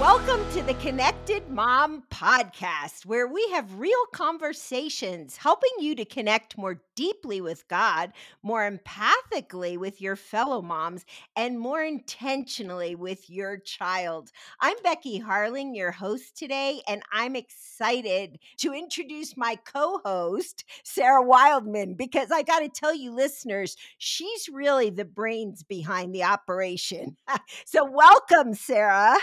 Welcome to the Connected Mom Podcast, where we have real conversations helping you to connect more deeply with God, more empathically with your fellow moms, and more intentionally with your child. I'm Becky Harling, your host today, and I'm excited to introduce my co host, Sarah Wildman, because I got to tell you, listeners, she's really the brains behind the operation. so, welcome, Sarah.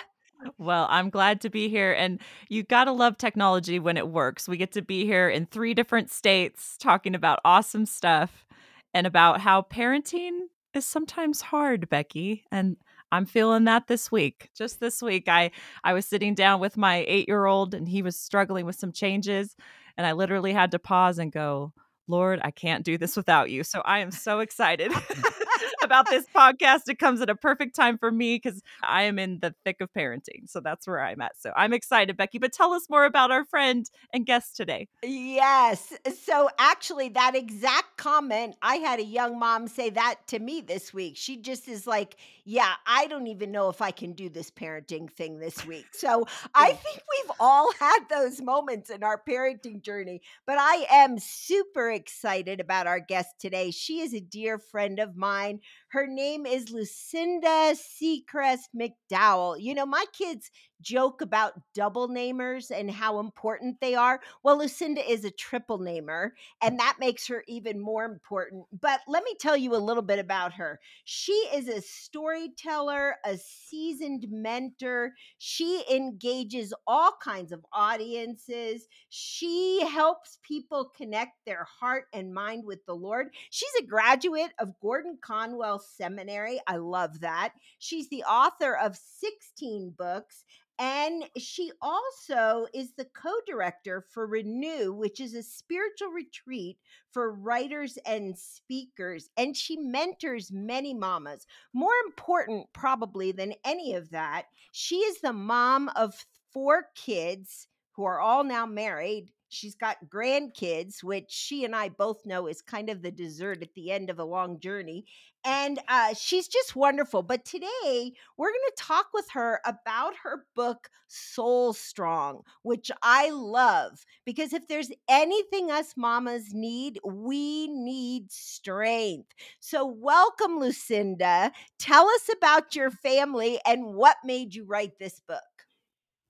Well, I'm glad to be here. And you got to love technology when it works. We get to be here in three different states talking about awesome stuff and about how parenting is sometimes hard, Becky. And I'm feeling that this week. Just this week, I, I was sitting down with my eight year old and he was struggling with some changes. And I literally had to pause and go, Lord, I can't do this without you. So I am so excited. about this podcast. It comes at a perfect time for me because I am in the thick of parenting. So that's where I'm at. So I'm excited, Becky. But tell us more about our friend and guest today. Yes. So actually, that exact comment, I had a young mom say that to me this week. She just is like, Yeah, I don't even know if I can do this parenting thing this week. So I think we've all had those moments in our parenting journey. But I am super excited about our guest today. She is a dear friend of mine. Her name is Lucinda Secrest McDowell. You know, my kids joke about double namers and how important they are. Well, Lucinda is a triple namer, and that makes her even more important. But let me tell you a little bit about her. She is a storyteller, a seasoned mentor. She engages all kinds of audiences. She helps people connect their heart and mind with the Lord. She's a graduate of Gordon Conwell Seminary. I love that. She's the author of 16 books and she also is the co director for Renew, which is a spiritual retreat for writers and speakers. And she mentors many mamas. More important, probably, than any of that, she is the mom of four kids who are all now married She's got grandkids, which she and I both know is kind of the dessert at the end of a long journey. And uh, she's just wonderful. But today, we're going to talk with her about her book, Soul Strong, which I love because if there's anything us mamas need, we need strength. So, welcome, Lucinda. Tell us about your family and what made you write this book.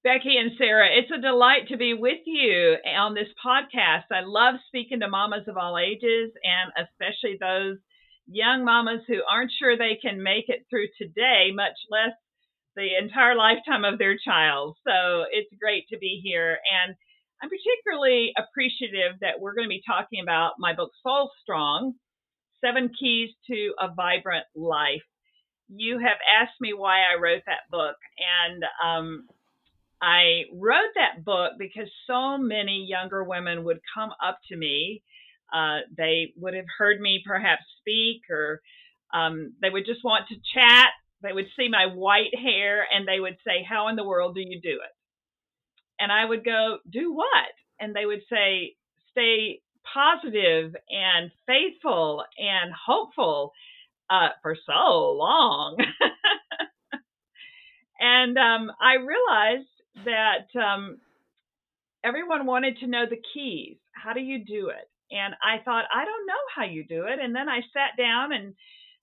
Becky and Sarah, it's a delight to be with you on this podcast. I love speaking to mamas of all ages and especially those young mamas who aren't sure they can make it through today, much less the entire lifetime of their child. So it's great to be here. And I'm particularly appreciative that we're going to be talking about my book, Soul Strong Seven Keys to a Vibrant Life. You have asked me why I wrote that book. And um, I wrote that book because so many younger women would come up to me. Uh, they would have heard me perhaps speak, or um, they would just want to chat. They would see my white hair and they would say, How in the world do you do it? And I would go, Do what? And they would say, Stay positive and faithful and hopeful uh, for so long. and um, I realized that um, everyone wanted to know the keys. How do you do it? And I thought, I don't know how you do it. And then I sat down and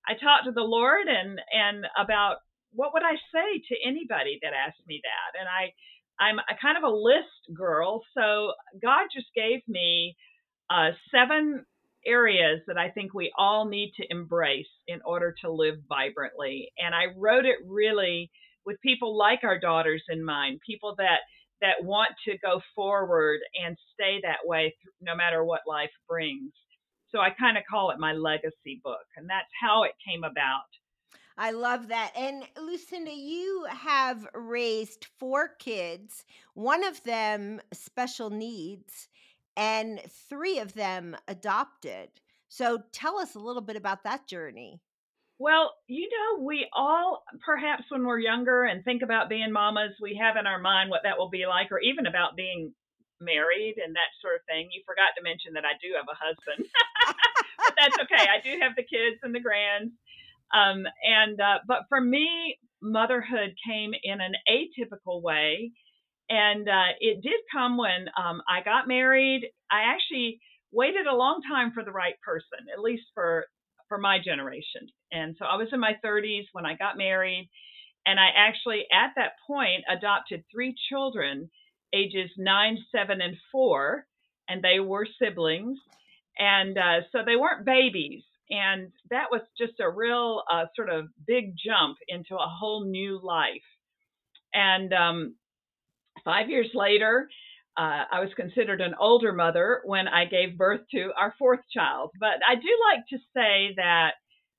I talked to the Lord and and about what would I say to anybody that asked me that. And I I'm a kind of a list girl, so God just gave me uh, seven areas that I think we all need to embrace in order to live vibrantly. And I wrote it really with people like our daughters in mind, people that that want to go forward and stay that way no matter what life brings. So I kind of call it my legacy book, and that's how it came about. I love that. And Lucinda, you have raised four kids, one of them special needs, and three of them adopted. So tell us a little bit about that journey. Well, you know, we all, perhaps when we're younger and think about being mamas, we have in our mind what that will be like, or even about being married and that sort of thing. You forgot to mention that I do have a husband, but that's okay. I do have the kids and the grands. Um, and, uh, but for me, motherhood came in an atypical way. And uh, it did come when um, I got married. I actually waited a long time for the right person, at least for for my generation. And so I was in my 30s when I got married, and I actually at that point adopted three children, ages nine, seven, and four, and they were siblings, and uh, so they weren't babies. And that was just a real uh, sort of big jump into a whole new life. And um, five years later, uh, I was considered an older mother when I gave birth to our fourth child. But I do like to say that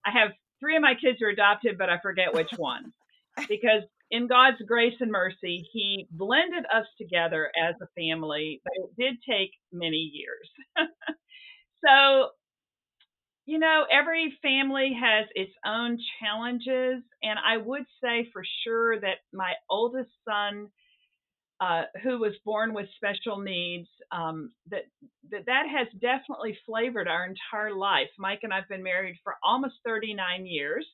I have three of my kids are adopted, but I forget which one. because in God's grace and mercy, He blended us together as a family, but it did take many years. so, you know, every family has its own challenges. And I would say for sure that my oldest son uh, who was born with special needs, um, that, that that has definitely flavored our entire life. Mike and I've been married for almost 39 years,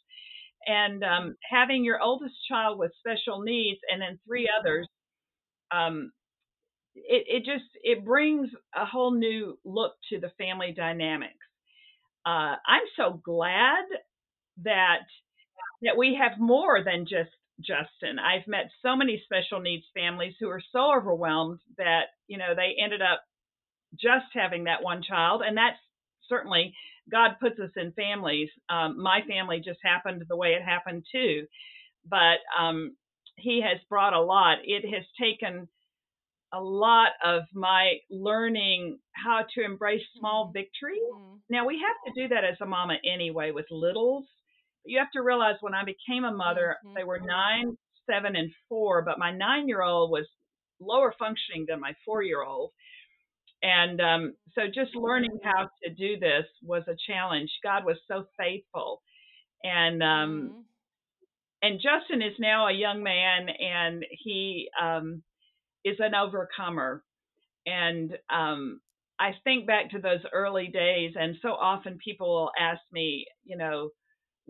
and um, having your oldest child with special needs and then three others, um, it, it just it brings a whole new look to the family dynamics. Uh, I'm so glad that that we have more than just Justin. I've met so many special needs families who are so overwhelmed that, you know, they ended up just having that one child. And that's certainly God puts us in families. Um, my family just happened the way it happened too. But um, He has brought a lot. It has taken a lot of my learning how to embrace small mm-hmm. victories. Mm-hmm. Now, we have to do that as a mama anyway with littles you have to realize when I became a mother, mm-hmm. they were nine, seven, and four, but my nine year old was lower functioning than my four year old. And um, so just learning how to do this was a challenge. God was so faithful. And um, mm-hmm. and Justin is now a young man and he um, is an overcomer. And um, I think back to those early days, and so often people will ask me, you know,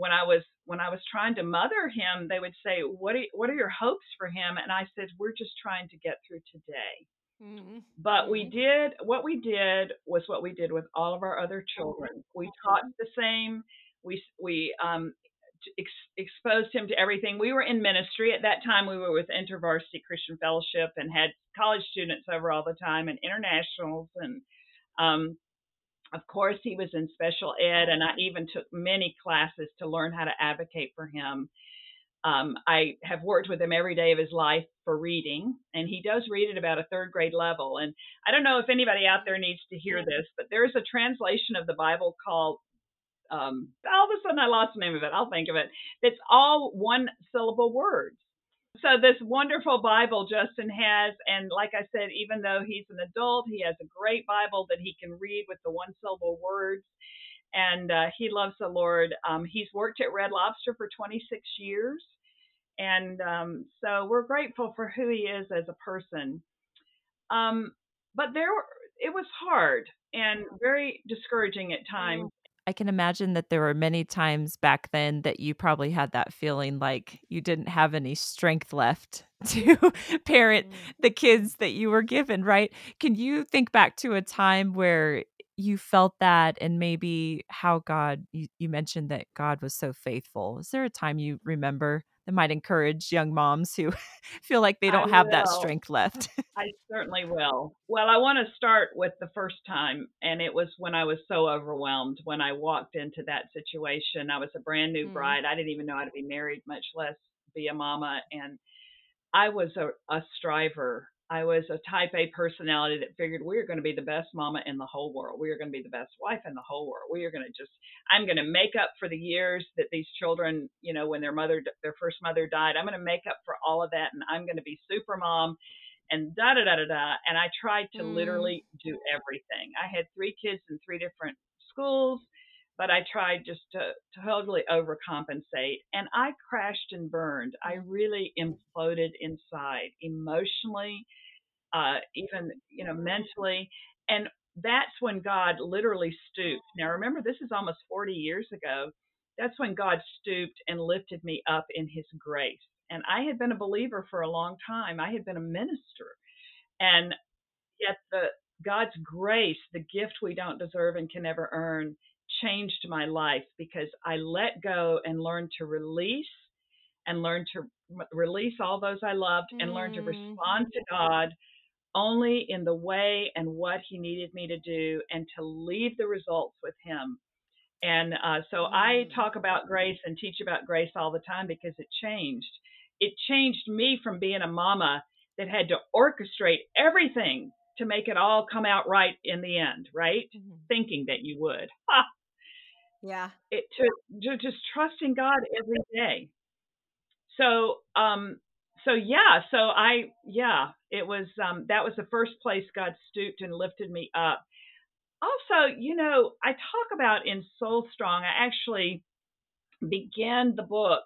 when I was when I was trying to mother him, they would say, "What are what are your hopes for him?" And I said, "We're just trying to get through today." Mm-hmm. But we mm-hmm. did what we did was what we did with all of our other children. We taught the same. We we um, ex- exposed him to everything. We were in ministry at that time. We were with InterVarsity Christian Fellowship and had college students over all the time and internationals and um, of course, he was in special ed, and I even took many classes to learn how to advocate for him. Um, I have worked with him every day of his life for reading, and he does read at about a third grade level. And I don't know if anybody out there needs to hear this, but there's a translation of the Bible called um, all of a sudden I lost the name of it. I'll think of it. It's all one syllable words so this wonderful Bible Justin has, and like I said, even though he's an adult, he has a great Bible that he can read with the one syllable words, and uh, he loves the Lord. Um, he's worked at Red Lobster for 26 years, and um, so we're grateful for who he is as a person. Um, but there, it was hard and very discouraging at times. I can imagine that there were many times back then that you probably had that feeling like you didn't have any strength left to parent mm. the kids that you were given, right? Can you think back to a time where you felt that and maybe how God, you, you mentioned that God was so faithful. Is there a time you remember that might encourage young moms who feel like they don't have that strength left. I certainly will. Well, I want to start with the first time, and it was when I was so overwhelmed when I walked into that situation. I was a brand new mm-hmm. bride. I didn't even know how to be married, much less be a mama. And I was a, a striver. I was a type A personality that figured we are going to be the best mama in the whole world. We are going to be the best wife in the whole world. We are going to just, I'm going to make up for the years that these children, you know, when their mother, their first mother died, I'm going to make up for all of that and I'm going to be super mom and da da da da da. And I tried to mm. literally do everything. I had three kids in three different schools, but I tried just to, to totally overcompensate. And I crashed and burned. I mm. really imploded inside emotionally uh, even you know mentally and that's when god literally stooped now remember this is almost 40 years ago that's when god stooped and lifted me up in his grace And I had been a believer for a long time. I had been a minister. And yet the God's grace, the gift we don't deserve and can never earn, changed my life because I let go and learned to release and learn to release all those I loved and learn to Mm. respond to God only in the way and what He needed me to do and to leave the results with Him. And uh, so I Mm. talk about grace and teach about grace all the time because it changed. It changed me from being a mama that had to orchestrate everything to make it all come out right in the end, right? Mhm. Thinking that you would. Ha! Yeah. It to, to just trusting God every day. So um so yeah, so I yeah, it was um that was the first place God stooped and lifted me up. Also, you know, I talk about in Soul Strong, I actually began the book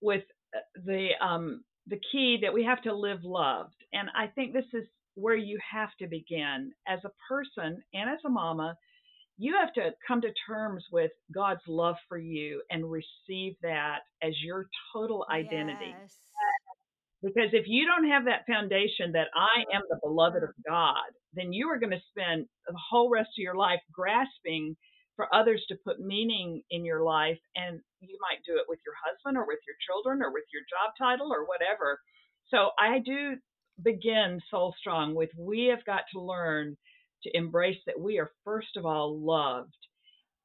with uh, the um the key that we have to live loved. And I think this is where you have to begin as a person and as a mama. You have to come to terms with God's love for you and receive that as your total identity. Yes. Because if you don't have that foundation that I am the beloved of God, then you are going to spend the whole rest of your life grasping for others to put meaning in your life. And you might do it with your husband or with your children or with your job title or whatever. So I do begin Soul Strong with we have got to learn to embrace that we are first of all loved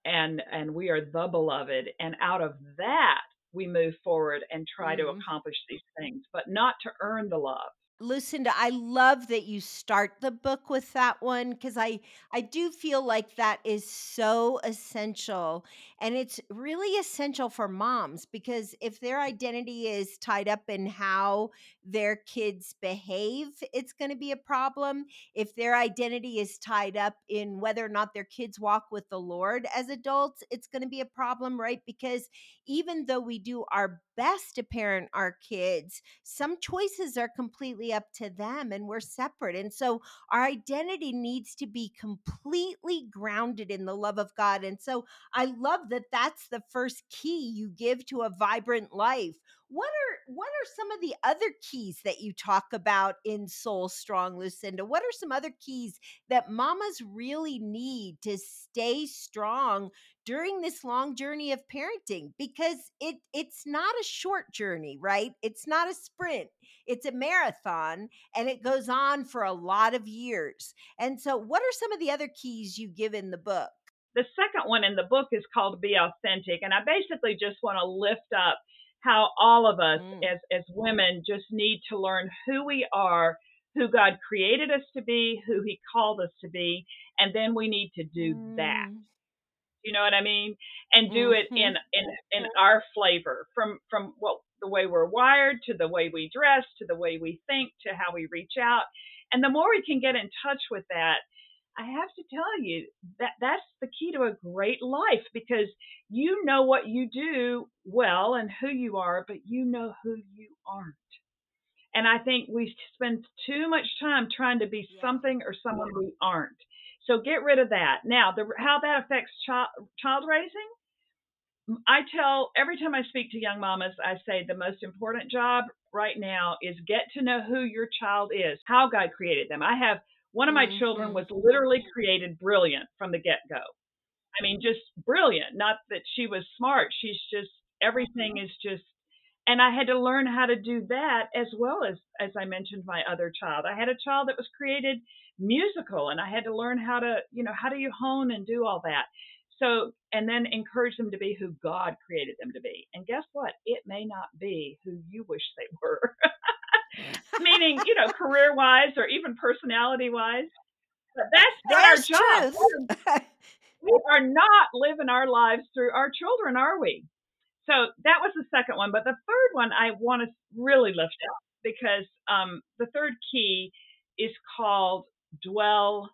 and and we are the beloved and out of that we move forward and try to Mhm. accomplish these things but not to earn the love Lucinda, I love that you start the book with that one because I I do feel like that is so essential and it's really essential for moms because if their identity is tied up in how their kids behave, it's going to be a problem. If their identity is tied up in whether or not their kids walk with the Lord as adults, it's going to be a problem, right? Because even though we do our best to parent our kids, some choices are completely up to them and we're separate. And so our identity needs to be completely grounded in the love of God. And so I love that that's the first key you give to a vibrant life. What are what are some of the other keys that you talk about in Soul Strong, Lucinda? What are some other keys that mamas really need to stay strong during this long journey of parenting because it it's not a short journey right? It's not a sprint. It's a marathon and it goes on for a lot of years. And so what are some of the other keys you give in the book? The second one in the book is called be authentic and i basically just want to lift up how all of us Mm. as as women just need to learn who we are who god created us to be who he called us to be and then we need to do that. Mm. You know what I mean? And do it mm-hmm. in in in our flavor from from what the way we're wired to the way we dress to the way we think to how we reach out. And the more we can get in touch with that, I have to tell you that that's the key to a great life because you know what you do well and who you are, but you know who you aren't. And I think we spend too much time trying to be something or someone we aren't. So get rid of that. Now, the, how that affects child, child raising, I tell every time I speak to young mamas, I say the most important job right now is get to know who your child is, how God created them. I have one of my children Mhm. was literally created brilliant from the get go. I mean, just brilliant. Not that she was smart. She's just everything is just and I had to learn how to do that as well as as I mentioned my other child. I had a child that was created musical and I had to learn how to, you know, how do you hone and do all that. So, and then encourage them to be who God created them to be. And guess what? It may not be who you wish they were. Meaning, you know, career wise or even personality wise. But that's not our job. We are not living our lives through our children, are we? So that was the second one. But the third one I want to really lift up because um, the third key is called dwell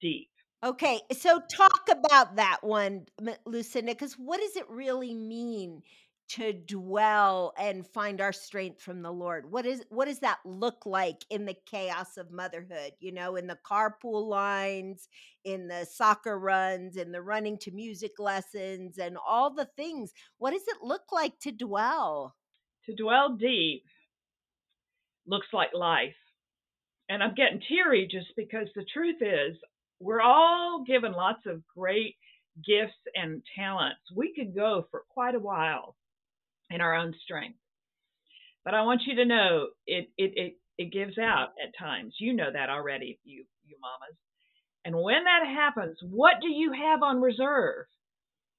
deep. Okay, so talk about that one, Lucinda, because what does it really mean to dwell and find our strength from the Lord? What is what does that look like in the chaos of motherhood? You know, in the carpool lines, in the soccer runs, in the running to music lessons, and all the things. What does it look like to dwell? To dwell deep looks like life. And I'm getting teary just because the truth is, we're all given lots of great gifts and talents. We could go for quite a while in our own strength. But I want you to know it it it, it gives out at times. You know that already, you you mamas. And when that happens, what do you have on reserve?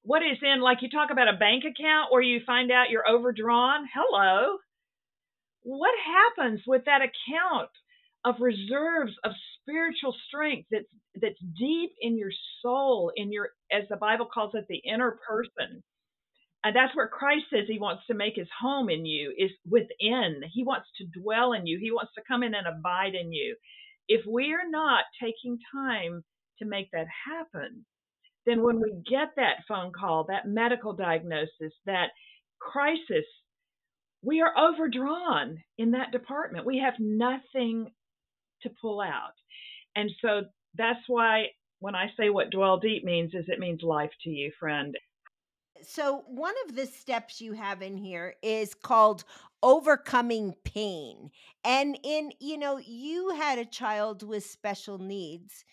What is in, like you talk about a bank account where you find out you're overdrawn? Hello. What happens with that account of reserves of spiritual strength that's that's deep in your soul, in your as the Bible calls it, the inner person? And that's where Christ says he wants to make his home in you is within. He wants to dwell in you. He wants to come in and abide in you. If we are not taking time to make that happen, then when we get that phone call, that medical diagnosis, that crisis, we are overdrawn in that department. We have nothing to pull out. And so that's why when I say what dwell deep means is it means life to you, friend. So, one of the steps you have in here is called overcoming pain. And in, you know, you had a child with special needs.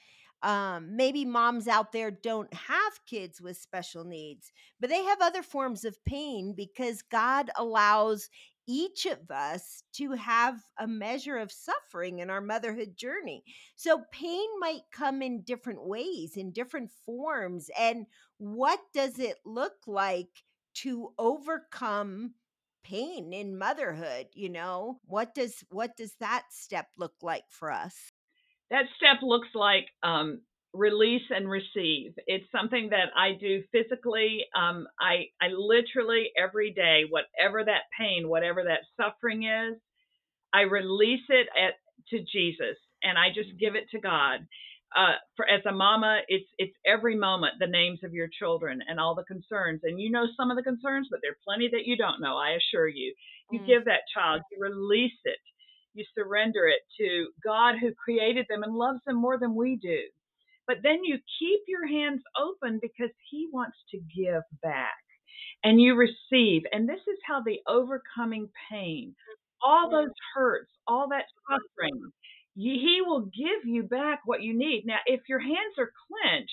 Um, maybe moms out there don't have kids with special needs, but they have other forms of pain because God allows each of us to have a measure of suffering in our motherhood journey. So, pain might come in different ways, in different forms. And what does it look like to overcome pain in motherhood you know what does what does that step look like for us that step looks like um, release and receive. It's something that I do physically. Um, I I literally every day, whatever that pain, whatever that suffering is, I release it at to Jesus and I just give it to God. Uh, for as a mama, it's it's every moment the names of your children and all the concerns, and you know some of the concerns, but there are plenty that you don't know. I assure you. You mm. give that child, you release it, you surrender it to God who created them and loves them more than we do. But then you keep your hands open because He wants to give back and you receive. And this is how the overcoming pain, all those hurts, all that suffering, He will give you back what you need. Now, if your hands are clenched,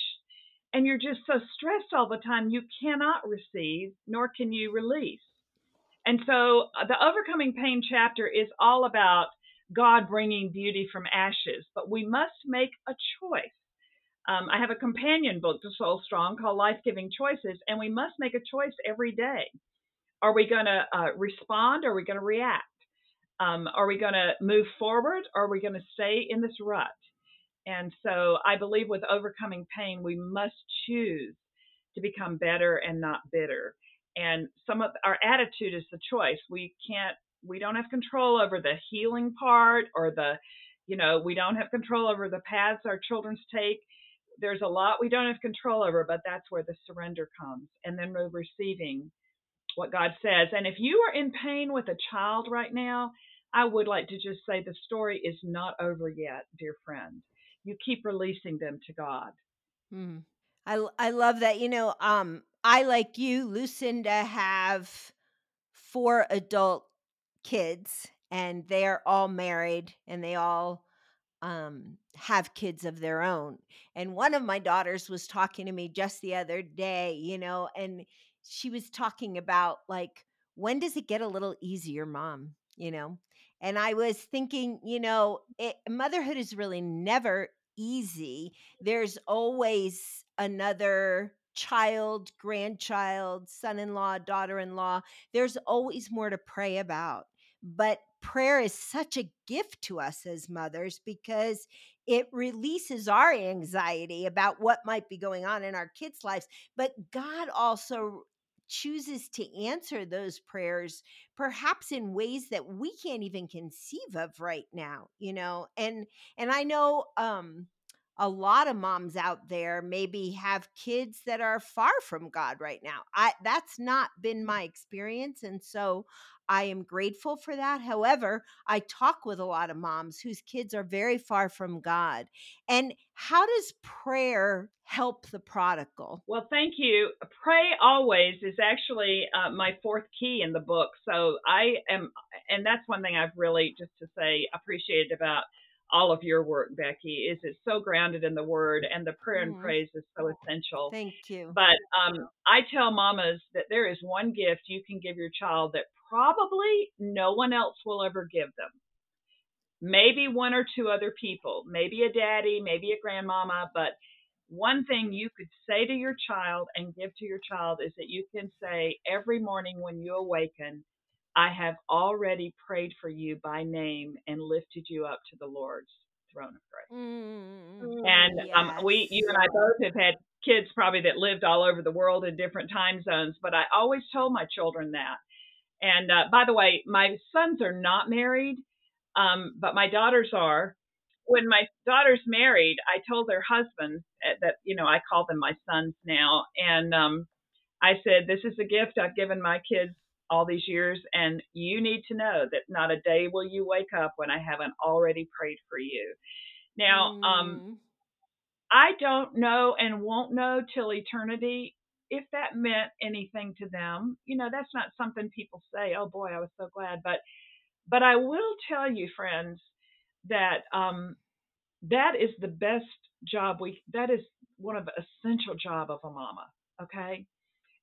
and you're just so stressed all the time, you cannot receive, nor can you release. And so uh, the overcoming pain chapter is all about God bringing beauty from ashes, but we must make a choice. Um, I have a companion book to Soul Strong called Life Giving Choices, and we must make a choice every day. Are we going to uh, respond are we going to react? Um, are we going to move forward or are we going to stay in this rut? And so I believe with overcoming pain, we must choose to become better and not bitter. And some of our attitude is the choice. We can't, we don't have control over the healing part or the, you know, we don't have control over the paths our children's take there's a lot we don't have control over, but that's where the surrender comes. And then we're receiving what God says. And if you are in pain with a child right now, I would like to just say the story is not over yet, dear friend. You keep releasing them to God. Hmm. I I love that. You know, um, I like you, Lucinda, have four adult kids, and they're all married, and they all um, have kids of their own. And one of my daughters was talking to me just the other day, you know, and she was talking about like, when does it get a little easier, mom? You know, and I was thinking, you know, it, motherhood is really never easy. There's always another child, grandchild, son in law, daughter in law. There's always more to pray about. But prayer is such a gift to us as mothers because it releases our anxiety about what might be going on in our kids' lives. But God also chooses to answer those prayers perhaps in ways that we can't even conceive of right now you know and and i know um a lot of moms out there maybe have kids that are far from God right now. I that's not been my experience and so I am grateful for that. However, I talk with a lot of moms whose kids are very far from God. And how does prayer help the prodigal? Well, thank you. Pray always is actually uh, my fourth key in the book. So I am, and that's one thing I've really just to say appreciated about all of your work, Becky, is it's so grounded in the word and the prayer mm-hmm. and praise is so essential. Thank you. But um, I tell mamas that there is one gift you can give your child that probably no one else will ever give them. Maybe one or two other people, maybe a daddy, maybe a grandmama, but one thing you could say to your child and give to your child is that you can say every morning when you awaken, I have already prayed for you by name and lifted you up to the Lord's throne of grace. Mm, and yes. um, we, you and I both have had kids probably that lived all over the world in different time zones, but I always told my children that. And uh, by the way, my sons are not married, um, but my daughters are. When my daughters married, I told their husbands eh, that, you know, I call them my sons now. And um, I said, This is a gift I've given my kids all these years, and you need to know that not a day will you wake up when I haven't already prayed for you. Now, um, mm. um, I don't know and won't know till eternity if that meant anything to them. You know, that's not something people say, "Oh boy, I was so glad," but but I will tell you, friends, that um, that is the best job we. That is one of the essential job of a mama. Okay,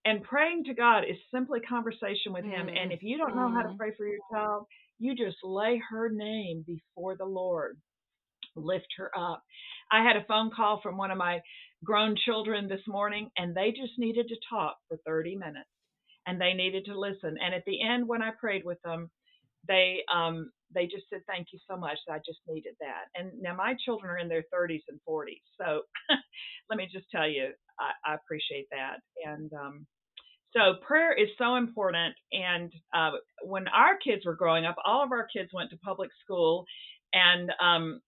and praying to God is simply conversation with Him. And mm, if you don't know how to mm. pray for your child, you just lay her name before the Lord, lift her up. I had a phone call from one of my grown children this morning, and they just needed to talk for 30 minutes and they needed to listen. And at the end, when I prayed with them, they um, they just said thank you so much. I just needed that. And now my children are in their 30s and 40s, so let me just tell you, I, I appreciate that. And um, so prayer is so important. And uh, when our kids were growing up, all of our kids went to public school, and um,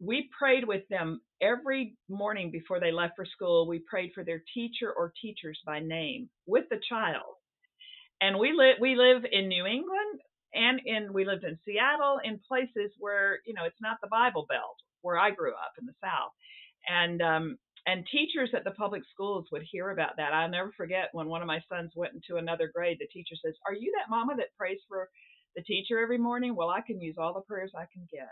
we prayed with them every morning before they left for school. We prayed for their teacher or teachers by name with the child. And we live we live in New England and in we lived in Seattle in places where you know it's not the Bible Belt where I grew up in the South, and um, and teachers at the public schools would hear about that. I'll never forget when one of my sons went into another grade. The teacher says, "Are you that mama that prays for the teacher every morning?" Well, I can use all the prayers I can get,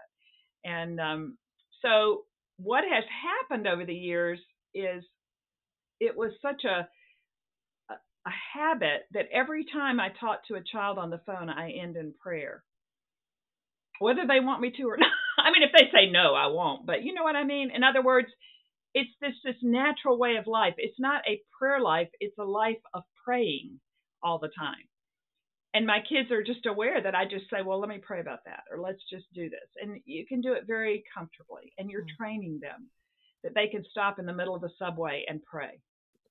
and um, so what has happened over the years is it was such a a habit that every time I talk to a child on the phone, I end in prayer. Whether they want me to or not. I mean, if they say no, I won't. But you know what I mean? In other words, it's this this natural way of life. It's not a prayer life, it's a life of praying all the time. And my kids are just aware that I just say, well, let me pray about that, or let's just do this. And you can do it very comfortably, and you're mm-hmm. training them that they can stop in the middle of the subway and pray.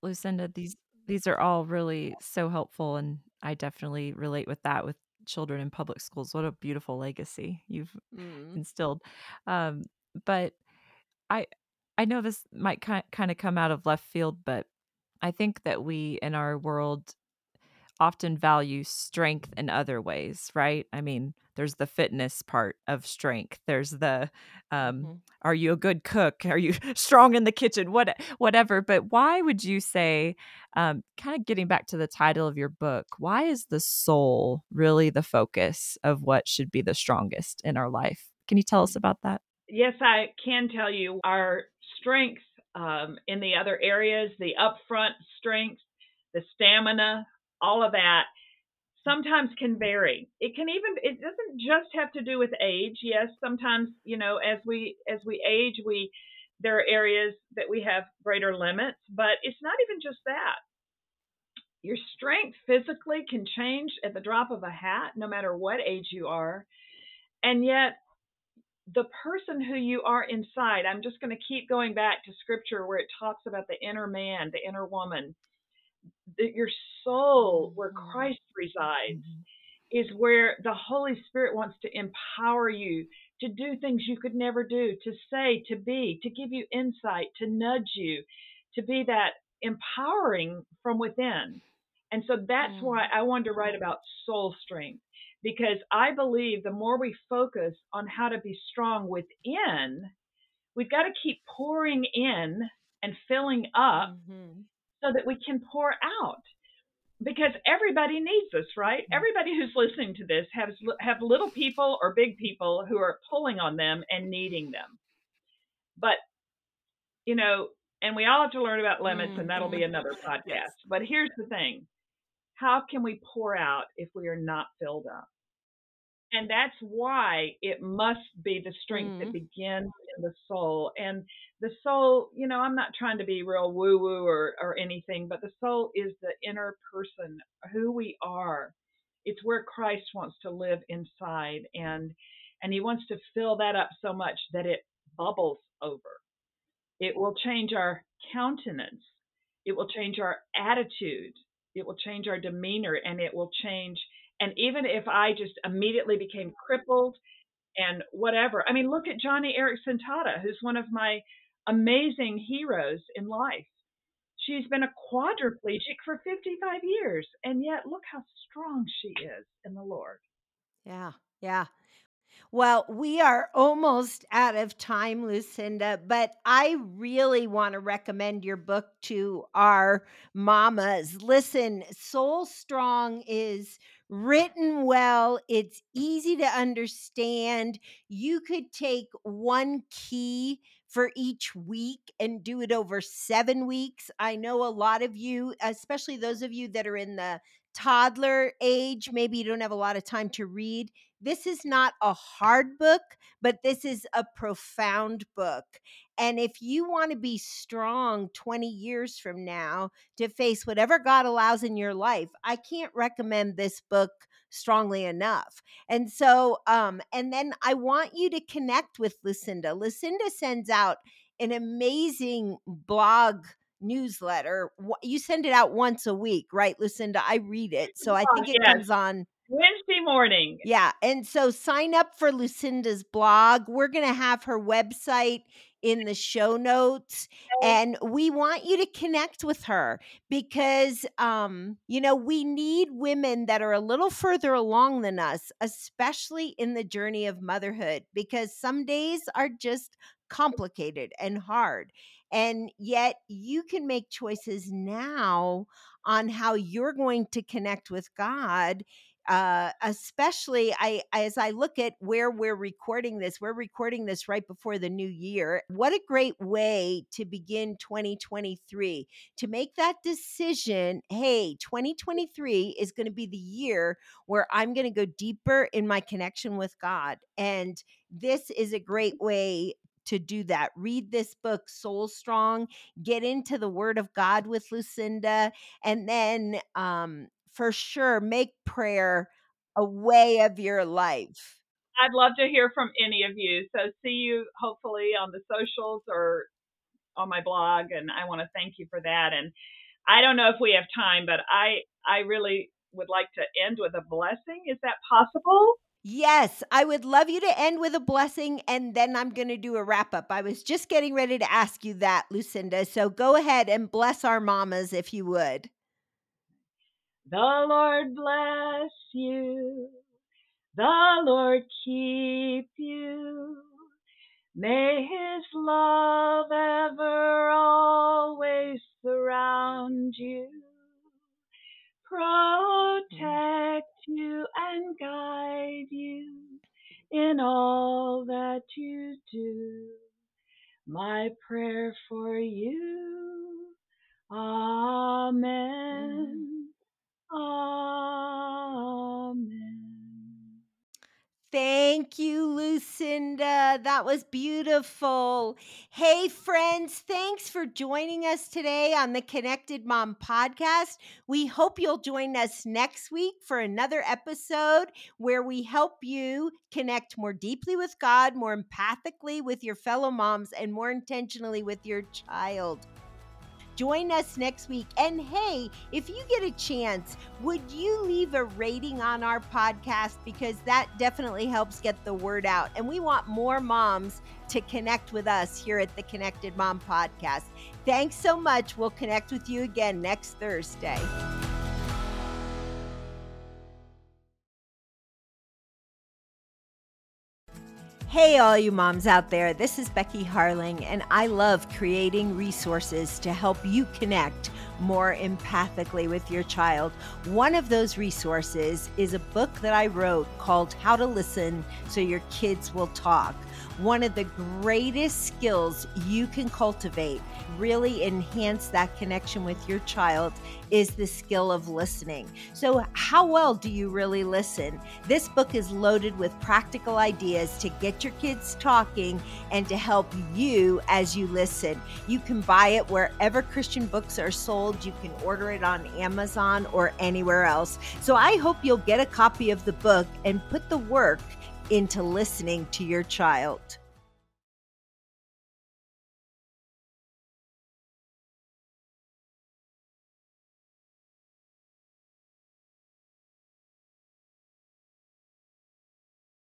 Lucinda, these these are all really so helpful, and I definitely relate with that with children in public schools. What a beautiful legacy you've mm. instilled. Um, but I I know this might kind kind of come out of left field, but I think that we in our world often value strength in other ways, right? I mean, there's the fitness part of strength. There's the um, mm-hmm. are you a good cook? Are you strong in the kitchen? What whatever. But why would you say, um, kind of getting back to the title of your book, why is the soul really the focus of what should be the strongest in our life? Can you tell us about that? Yes, I can tell you our strength um, in the other areas, the upfront strength, the stamina, all of that sometimes can vary. It can even it doesn't just have to do with age. Yes sometimes you know as we as we age we there are areas that we have greater limits but it's not even just that. Your strength physically can change at the drop of a hat no matter what age you are and yet the person who you are inside i'm just going to keep going back to scripture where it talks about the inner man the inner woman that your soul, where mm-hmm. Christ resides, mm-hmm. is where the Holy Spirit wants to empower you to do things you could never do, to say, to be, to give you insight, to nudge you, to be that empowering from within. And so that's mm. why I wanted to write about soul strength because I believe the more we focus on how to be strong within, we've got to keep pouring in and filling up mm-hmm. so that we can pour out. Because everybody needs us, right? Mm-hmm. Everybody who's listening to this has have little people or big people who are pulling on them and needing them. But you know, and we all have to learn about limits, mm-hmm. and that'll be mm-hmm. another podcast. Yes. But here's the thing how can we pour out if we are not filled up? And that's why it must be the strength mm. that begins in the soul. And the soul, you know, I'm not trying to be real woo woo or, or anything, but the soul is the inner person, who we are. It's where Christ wants to live inside. And and he wants to fill that up so much that it bubbles over. It will change our countenance. It will change our attitude it will change our demeanor and it will change and even if i just immediately became crippled and whatever i mean look at Joni Eareckson Tada who's one of my amazing heroes in life. She's been a quadriplegic for 55 years and yet look how strong she is in the lord. Yeah yeah well, we are almost out of time, Lucinda, but I really want to recommend your book to our mamas. Listen, Soul Strong is written well, it's easy to understand. You could take one key for each week and do it over seven weeks. I know a lot of you, especially those of you that are in the toddler age, maybe you don't have a lot of time to read. This is not a hard book, but this is a profound book. And if you want to be strong 20 years from now to face whatever God allows in your life, I can't recommend this book strongly enough. And so, um, and then I want you to connect with Lucinda. Lucinda sends out an amazing blog newsletter. You send it out once a week, right, Lucinda? I read it. So I think it yes. comes on Wednesday morning. Yeah. And so sign up for Lucinda's blog. We're going to have her website in the show notes and we want you to connect with her because um you know we need women that are a little further along than us especially in the journey of motherhood because some days are just complicated and hard and yet you can make choices now on how you're going to connect with God. Uh, especially I, as I look at where we're recording this, we're recording this right before the new year. What a great way to begin 2023 to make that decision. Hey, 2023 is going to be the year where I'm going to go deeper in my connection with God. And this is a great way to do that. Read this book, Soul Strong, get into the Word of God with Lucinda, and then um, for sure make prayer a way of your life. I'd love to hear from any of you. So, see you hopefully on the socials or on my blog. And I want to thank you for that. And I don't know if we have time, but I I really would like to end with a blessing. Is that possible? Yes, I would love you to end with a blessing and then I'm going to do a wrap up. I was just getting ready to ask you that, Lucinda. So go ahead and bless our mamas if you would. The Lord bless you. The Lord keep you. May his love ever always surround you. Mm. Protect you and guide you in all that you do. My prayer for you. Mm. Amen. Amen. Thank you, Lucinda. That was beautiful. Hey, friends, thanks for joining us today on the Connected Mom podcast. We hope you'll join us next week for another episode where we help you connect more deeply with God, more empathically with your fellow moms, and more intentionally with your child. Join us next week. And hey, if you get a chance, would you leave a rating on our podcast? Because that definitely helps get the word out. And we want more moms to connect with us here at the Connected Mom Podcast. Thanks so much. We'll connect with you again next Thursday. Hey, all you moms out there, this is Becky Harling, and I love creating resources to help you connect more empathically with your child. One of those resources is a book that I wrote called How to Listen So Your Kids Will Talk one of the greatest skills you can cultivate, really enhance that connection with your child, is the skill of listening. So, how well do you really listen? This book is loaded with practical ideas to get your kids talking and to help you as you listen. You can buy it wherever Christian books are sold. You can order it on Amazon or anywhere else. So, I hope you'll get a copy of the book and put the work into listening to your child.